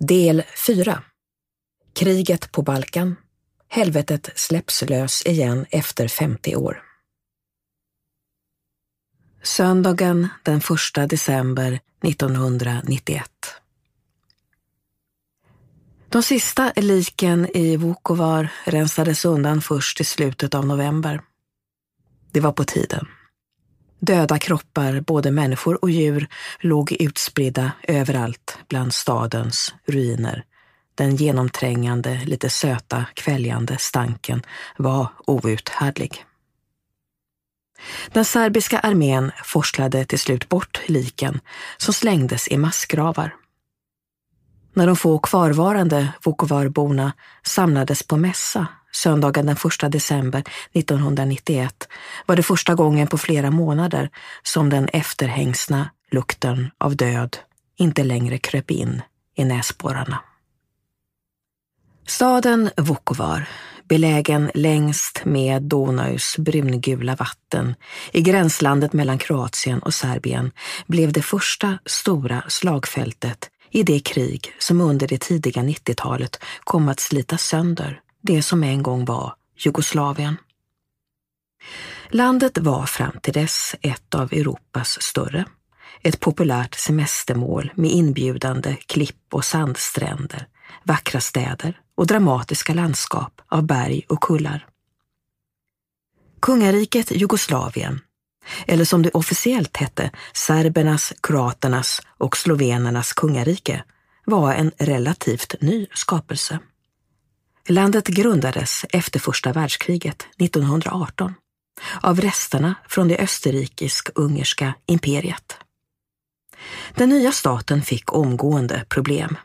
Del 4 Kriget på Balkan Helvetet släpps lös igen efter 50 år. Söndagen den 1 december 1991. De sista liken i Vukovar rensades undan först i slutet av november. Det var på tiden. Döda kroppar, både människor och djur, låg utspridda överallt bland stadens ruiner. Den genomträngande, lite söta, kväljande stanken var outhärdlig. Den serbiska armén forslade till slut bort liken som slängdes i massgravar. När de få kvarvarande Vukovarborna samlades på mässa söndagen den 1 december 1991 var det första gången på flera månader som den efterhängsna lukten av död inte längre kröp in i näsborrarna. Staden Vukovar, belägen längst med Donaus brungula vatten i gränslandet mellan Kroatien och Serbien, blev det första stora slagfältet i det krig som under det tidiga 90-talet kom att slita sönder det som en gång var Jugoslavien. Landet var fram till dess ett av Europas större, ett populärt semestermål med inbjudande klipp och sandstränder, vackra städer och dramatiska landskap av berg och kullar. Kungariket Jugoslavien, eller som det officiellt hette, serbernas, kroaternas och slovenernas kungarike, var en relativt ny skapelse. Landet grundades efter första världskriget 1918 av resterna från det österrikisk-ungerska imperiet. Den nya staten fick omgående problem.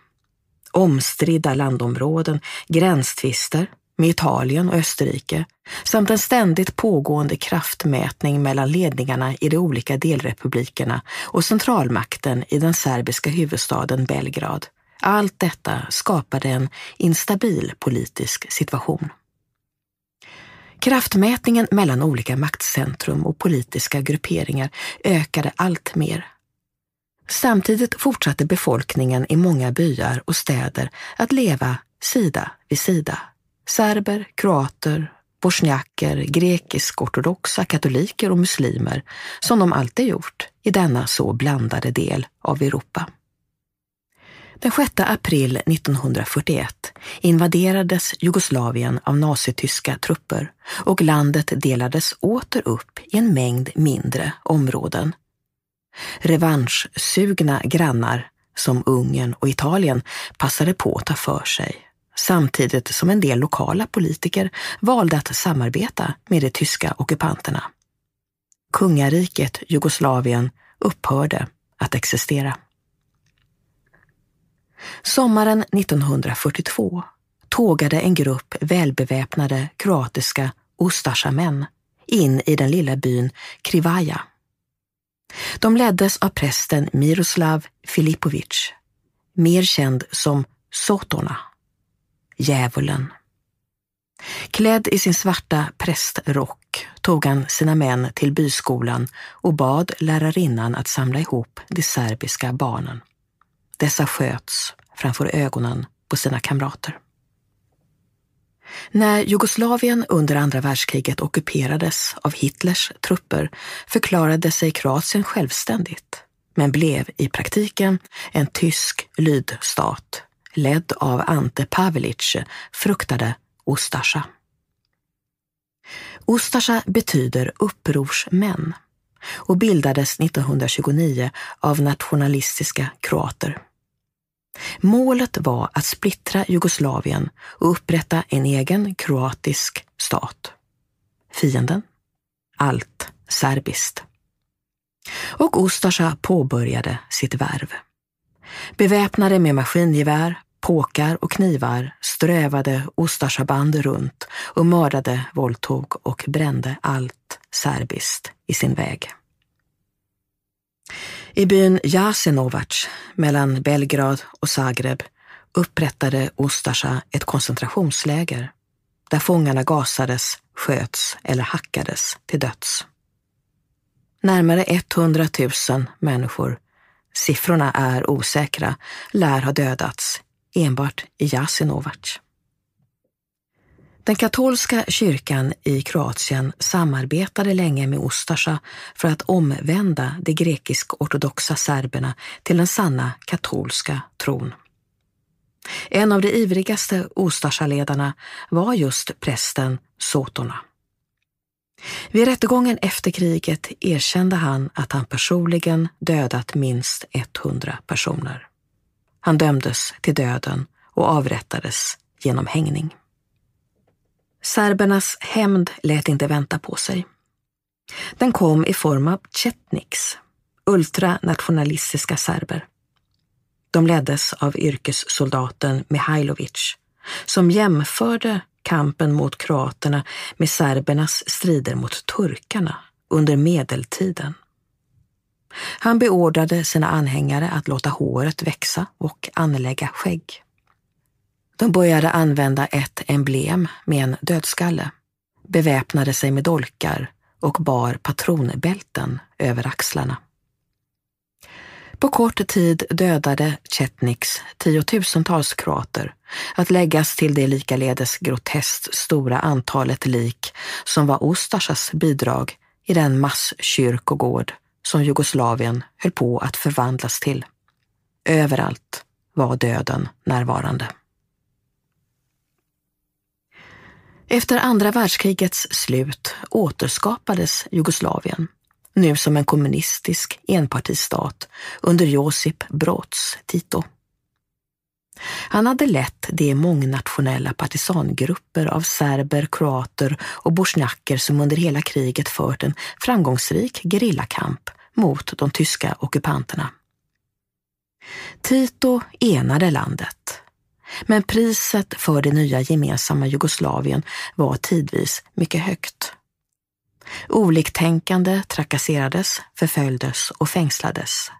Omstridda landområden, gränstvister med Italien och Österrike samt en ständigt pågående kraftmätning mellan ledningarna i de olika delrepublikerna och centralmakten i den serbiska huvudstaden Belgrad allt detta skapade en instabil politisk situation. Kraftmätningen mellan olika maktcentrum och politiska grupperingar ökade allt mer. Samtidigt fortsatte befolkningen i många byar och städer att leva sida vid sida. Serber, kroater, bosniaker, grekisk-ortodoxa, katoliker och muslimer, som de alltid gjort i denna så blandade del av Europa. Den 6 april 1941 invaderades Jugoslavien av nazityska trupper och landet delades åter upp i en mängd mindre områden. Revanschsugna grannar som Ungern och Italien passade på att ta för sig samtidigt som en del lokala politiker valde att samarbeta med de tyska ockupanterna. Kungariket Jugoslavien upphörde att existera. Sommaren 1942 tågade en grupp välbeväpnade kroatiska Ustasja-män in i den lilla byn Krivaja. De leddes av prästen Miroslav Filipovic, mer känd som Sotona, djävulen. Klädd i sin svarta prästrock tog han sina män till byskolan och bad lärarinnan att samla ihop de serbiska barnen. Dessa sköts framför ögonen på sina kamrater. När Jugoslavien under andra världskriget ockuperades av Hitlers trupper förklarade sig Kroatien självständigt, men blev i praktiken en tysk lydstat ledd av Ante Pavelic, fruktade Ustasja. Ustasja betyder upprorsmän och bildades 1929 av nationalistiska kroater. Målet var att splittra Jugoslavien och upprätta en egen kroatisk stat. Fienden? Allt serbiskt. Och Ustasja påbörjade sitt värv. Beväpnade med maskingevär, påkar och knivar strövade Ustasja-band runt och mördade, våldtog och brände allt serbiskt i sin väg. I byn Jasenovac mellan Belgrad och Zagreb upprättade Ustasja ett koncentrationsläger där fångarna gasades, sköts eller hackades till döds. Närmare 100 000 människor, siffrorna är osäkra, lär ha dödats enbart i Jasinovac. Den katolska kyrkan i Kroatien samarbetade länge med Ustasja för att omvända de grekisk-ortodoxa serberna till den sanna katolska tron. En av de ivrigaste Ustasja-ledarna var just prästen Sotona. Vid rättegången efter kriget erkände han att han personligen dödat minst 100 personer. Han dömdes till döden och avrättades genom hängning. Serbernas hämnd lät inte vänta på sig. Den kom i form av chetniks, ultranationalistiska serber. De leddes av yrkessoldaten Mihailovic, som jämförde kampen mot kroaterna med serbernas strider mot turkarna under medeltiden. Han beordrade sina anhängare att låta håret växa och anlägga skägg. De började använda ett emblem med en dödskalle, beväpnade sig med dolkar och bar patronbälten över axlarna. På kort tid dödade Chetniks tiotusentals kroater, att läggas till det likaledes groteskt stora antalet lik som var Ustasjas bidrag i den masskyrkogård som Jugoslavien höll på att förvandlas till. Överallt var döden närvarande. Efter andra världskrigets slut återskapades Jugoslavien, nu som en kommunistisk enpartistat under Josip Broz Tito. Han hade lett de mångnationella partisangrupper av serber, kroater och bosniaker som under hela kriget fört en framgångsrik gerillakamp mot de tyska ockupanterna. Tito enade landet men priset för det nya gemensamma Jugoslavien var tidvis mycket högt. Oliktänkande trakasserades, förföljdes och fängslades.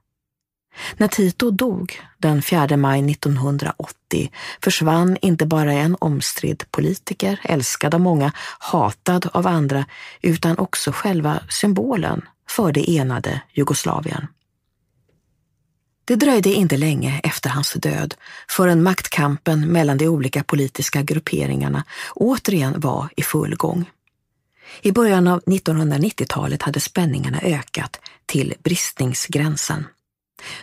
När Tito dog den 4 maj 1980 försvann inte bara en omstridd politiker, älskad av många, hatad av andra, utan också själva symbolen för det enade Jugoslavien. Det dröjde inte länge efter hans död förrän maktkampen mellan de olika politiska grupperingarna återigen var i full gång. I början av 1990-talet hade spänningarna ökat till bristningsgränsen.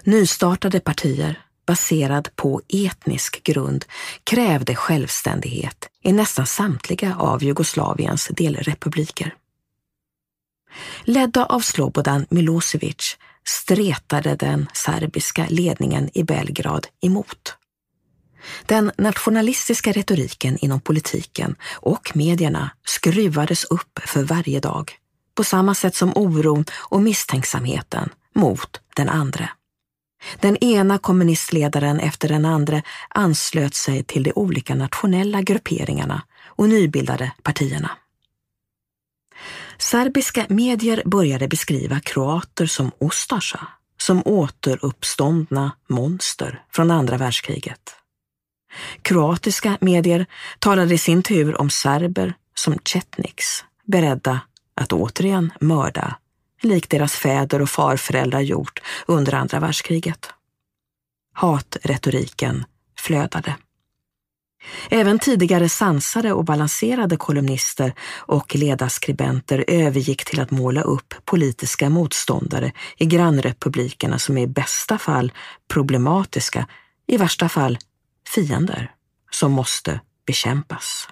Nystartade partier, baserad på etnisk grund, krävde självständighet i nästan samtliga av Jugoslaviens delrepubliker. Ledda av Slobodan Milosevic stretade den serbiska ledningen i Belgrad emot. Den nationalistiska retoriken inom politiken och medierna skruvades upp för varje dag, på samma sätt som oron och misstänksamheten mot den andra. Den ena kommunistledaren efter den andra anslöt sig till de olika nationella grupperingarna och nybildade partierna. Serbiska medier började beskriva kroater som Ustasja, som återuppståndna monster från andra världskriget. Kroatiska medier talade i sin tur om serber som chetniks, beredda att återigen mörda, likt deras fäder och farföräldrar gjort under andra världskriget. Hatretoriken flödade. Även tidigare sansade och balanserade kolumnister och ledarskribenter övergick till att måla upp politiska motståndare i grannrepublikerna som i bästa fall problematiska, i värsta fall fiender som måste bekämpas.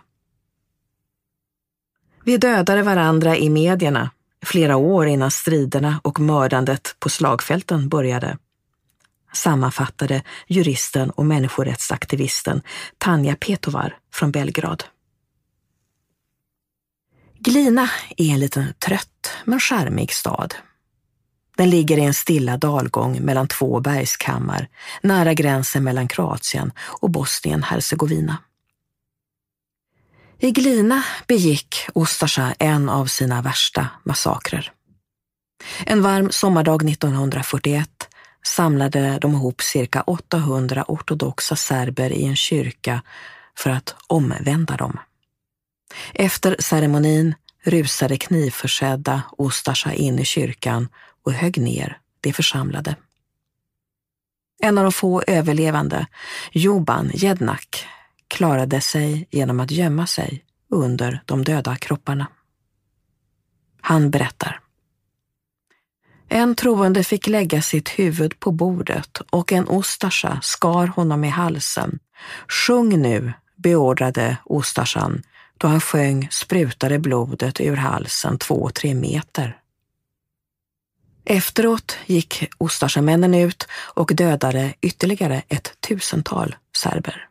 Vi dödade varandra i medierna flera år innan striderna och mördandet på slagfälten började sammanfattade juristen och människorättsaktivisten Tanja Petovar från Belgrad. Glina är en liten trött men charmig stad. Den ligger i en stilla dalgång mellan två bergskammar nära gränsen mellan Kroatien och Bosnien-Hercegovina. I Glina begick Ustasja en av sina värsta massakrer. En varm sommardag 1941 samlade de ihop cirka 800 ortodoxa serber i en kyrka för att omvända dem. Efter ceremonin rusade knivförsedda Ustasja in i kyrkan och högg ner de församlade. En av de få överlevande, Joban Jednak, klarade sig genom att gömma sig under de döda kropparna. Han berättar. En troende fick lägga sitt huvud på bordet och en Ustasja skar honom i halsen. Sjung nu, beordrade Ustasjan. Då han sjöng sprutade blodet ur halsen två, tre meter. Efteråt gick Ustasjamännen ut och dödade ytterligare ett tusental serber.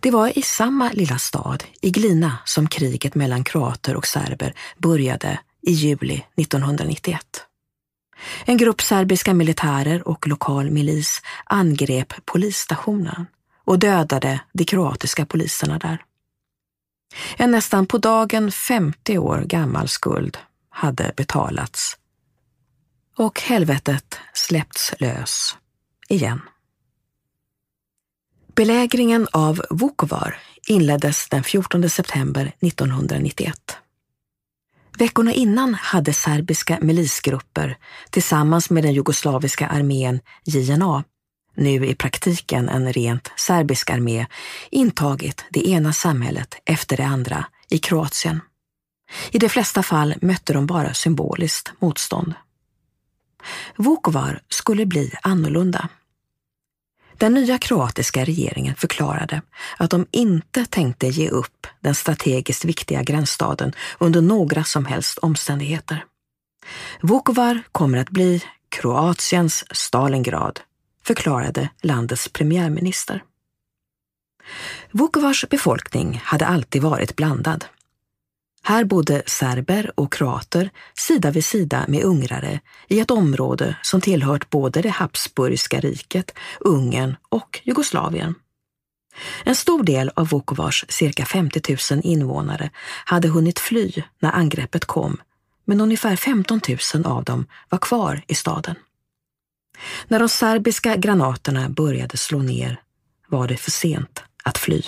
Det var i samma lilla stad, i Glina, som kriget mellan kroater och serber började i juli 1991. En grupp serbiska militärer och lokal milis angrep polisstationen och dödade de kroatiska poliserna där. En nästan på dagen 50 år gammal skuld hade betalats och helvetet släppts lös igen. Belägringen av Vukovar inleddes den 14 september 1991. Veckorna innan hade serbiska milisgrupper tillsammans med den jugoslaviska armén JNA, nu i praktiken en rent serbisk armé, intagit det ena samhället efter det andra i Kroatien. I de flesta fall mötte de bara symboliskt motstånd. Vukovar skulle bli annorlunda. Den nya kroatiska regeringen förklarade att de inte tänkte ge upp den strategiskt viktiga gränsstaden under några som helst omständigheter. Vukovar kommer att bli Kroatiens Stalingrad, förklarade landets premiärminister. Vukovars befolkning hade alltid varit blandad. Här bodde serber och kroater sida vid sida med ungrare i ett område som tillhört både det Habsburgska riket, Ungern och Jugoslavien. En stor del av Vukovars cirka 50 000 invånare hade hunnit fly när angreppet kom, men ungefär 15 000 av dem var kvar i staden. När de serbiska granaterna började slå ner var det för sent att fly.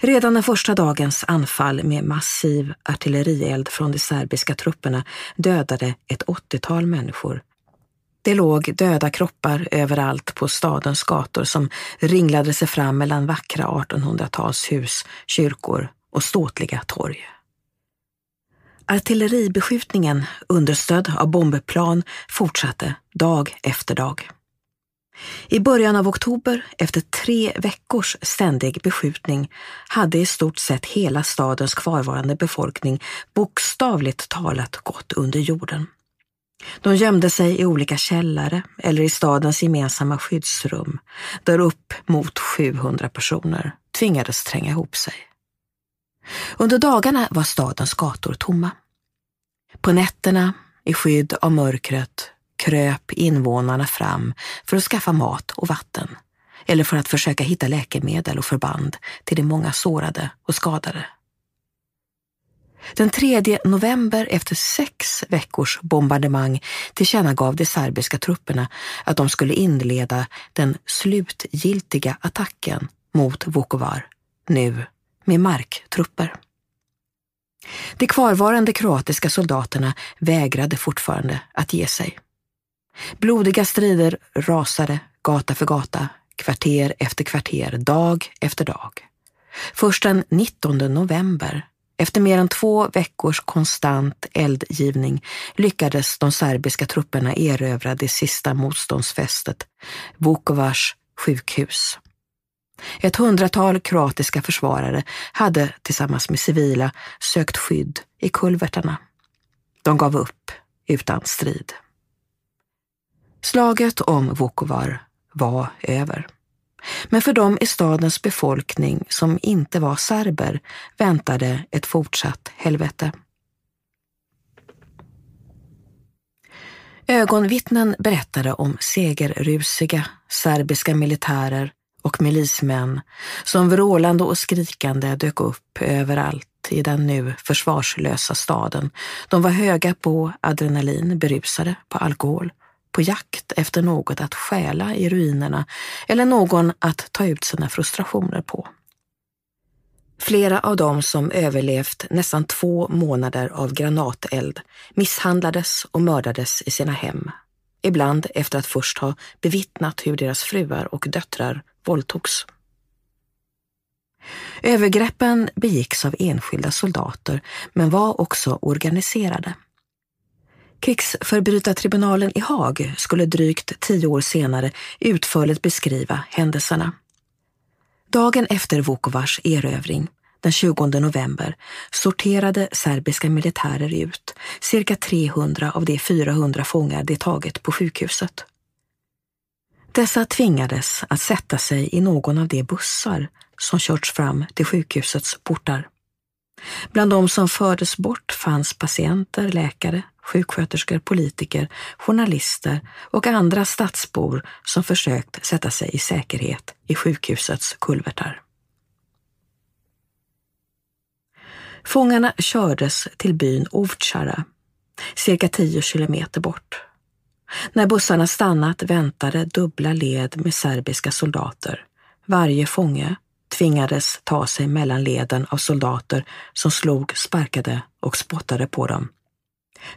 Redan den första dagens anfall med massiv artillerield från de serbiska trupperna dödade ett 80-tal människor. Det låg döda kroppar överallt på stadens gator som ringlade sig fram mellan vackra 1800-talshus, kyrkor och ståtliga torg. Artilleribeskjutningen, understödd av bombplan, fortsatte dag efter dag. I början av oktober, efter tre veckors ständig beskjutning, hade i stort sett hela stadens kvarvarande befolkning bokstavligt talat gått under jorden. De gömde sig i olika källare eller i stadens gemensamma skyddsrum, där upp mot 700 personer tvingades tränga ihop sig. Under dagarna var stadens gator tomma. På nätterna, i skydd av mörkret, kröp invånarna fram för att skaffa mat och vatten eller för att försöka hitta läkemedel och förband till de många sårade och skadade. Den 3 november, efter sex veckors bombardemang, tillkännagav de serbiska trupperna att de skulle inleda den slutgiltiga attacken mot Vukovar, nu med marktrupper. De kvarvarande kroatiska soldaterna vägrade fortfarande att ge sig. Blodiga strider rasade gata för gata, kvarter efter kvarter, dag efter dag. Först den 19 november, efter mer än två veckors konstant eldgivning, lyckades de serbiska trupperna erövra det sista motståndsfästet, Vukovars sjukhus. Ett hundratal kroatiska försvarare hade tillsammans med civila sökt skydd i kulvertarna. De gav upp utan strid. Slaget om Vukovar var över. Men för dem i stadens befolkning som inte var serber väntade ett fortsatt helvete. Ögonvittnen berättade om segerrusiga serbiska militärer och milismän som vrålande och skrikande dök upp överallt i den nu försvarslösa staden. De var höga på adrenalin, berusade på alkohol på jakt efter något att stjäla i ruinerna eller någon att ta ut sina frustrationer på. Flera av dem som överlevt nästan två månader av granateld misshandlades och mördades i sina hem, ibland efter att först ha bevittnat hur deras fruar och döttrar våldtogs. Övergreppen begicks av enskilda soldater men var också organiserade. Krigsförbrytartribunalen i Haag skulle drygt tio år senare utförligt beskriva händelserna. Dagen efter Vukovars erövring, den 20 november, sorterade serbiska militärer ut cirka 300 av de 400 fångar de tagit på sjukhuset. Dessa tvingades att sätta sig i någon av de bussar som körts fram till sjukhusets portar. Bland de som fördes bort fanns patienter, läkare, sjuksköterskor, politiker, journalister och andra stadsbor som försökt sätta sig i säkerhet i sjukhusets kulvertar. Fångarna kördes till byn Ovtjara, cirka tio kilometer bort. När bussarna stannat väntade dubbla led med serbiska soldater. Varje fånge tvingades ta sig mellan leden av soldater som slog, sparkade och spottade på dem.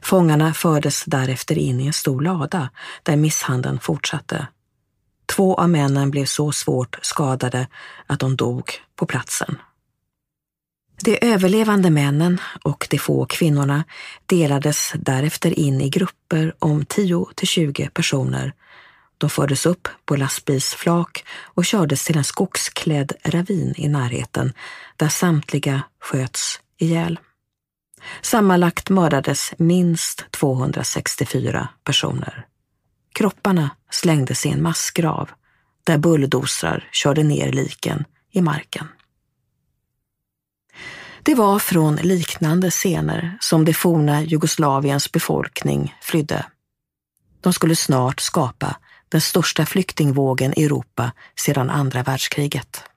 Fångarna fördes därefter in i en stor lada där misshandeln fortsatte. Två av männen blev så svårt skadade att de dog på platsen. De överlevande männen och de få kvinnorna delades därefter in i grupper om 10 till 20 personer. De fördes upp på lastbilsflak och kördes till en skogsklädd ravin i närheten där samtliga sköts ihjäl. Sammanlagt mördades minst 264 personer. Kropparna slängdes i en massgrav där bulldozrar körde ner liken i marken. Det var från liknande scener som det forna Jugoslaviens befolkning flydde. De skulle snart skapa den största flyktingvågen i Europa sedan andra världskriget.